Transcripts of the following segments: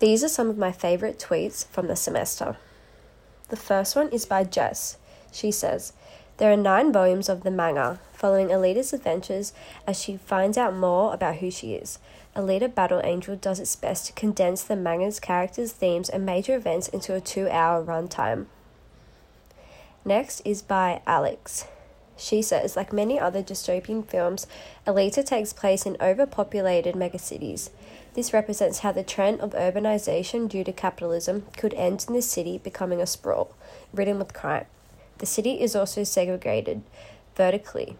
These are some of my favourite tweets from the semester. The first one is by Jess. She says, There are nine volumes of the manga, following Alita's adventures as she finds out more about who she is. Alita Battle Angel does its best to condense the manga's characters, themes, and major events into a two hour runtime. Next is by Alex. She says, like many other dystopian films, Alita takes place in overpopulated megacities. This represents how the trend of urbanization due to capitalism could end in the city becoming a sprawl, ridden with crime. The city is also segregated vertically.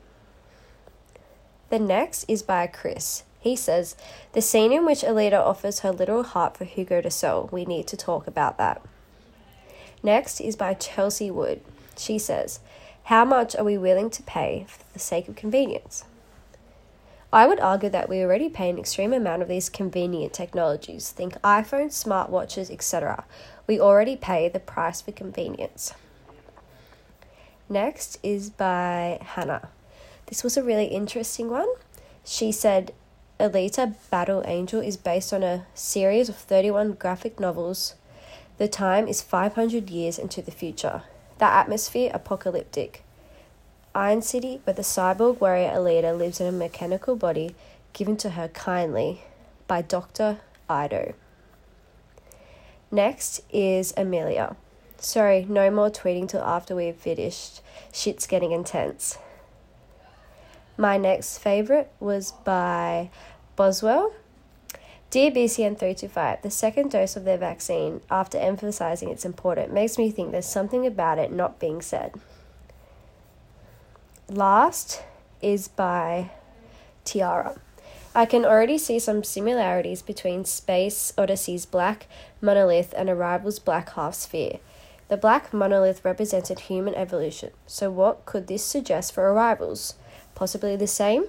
The next is by Chris. He says, The scene in which Alita offers her literal heart for Hugo to sell, we need to talk about that. Next is by Chelsea Wood. She says, How much are we willing to pay for the sake of convenience? I would argue that we already pay an extreme amount of these convenient technologies. Think iPhones, smartwatches, etc. We already pay the price for convenience. Next is by Hannah. This was a really interesting one. She said, Alita Battle Angel is based on a series of 31 graphic novels. The time is 500 years into the future. The atmosphere apocalyptic. Iron City, where the cyborg warrior Alita lives in a mechanical body given to her kindly by Dr. Ido. Next is Amelia. Sorry, no more tweeting till after we've finished. Shit's getting intense. My next favourite was by Boswell. Dear BCM325, the second dose of their vaccine, after emphasizing its importance, makes me think there's something about it not being said. Last is by Tiara. I can already see some similarities between Space Odyssey's black monolith and Arrival's black half sphere. The black monolith represented human evolution, so what could this suggest for Arrivals? Possibly the same?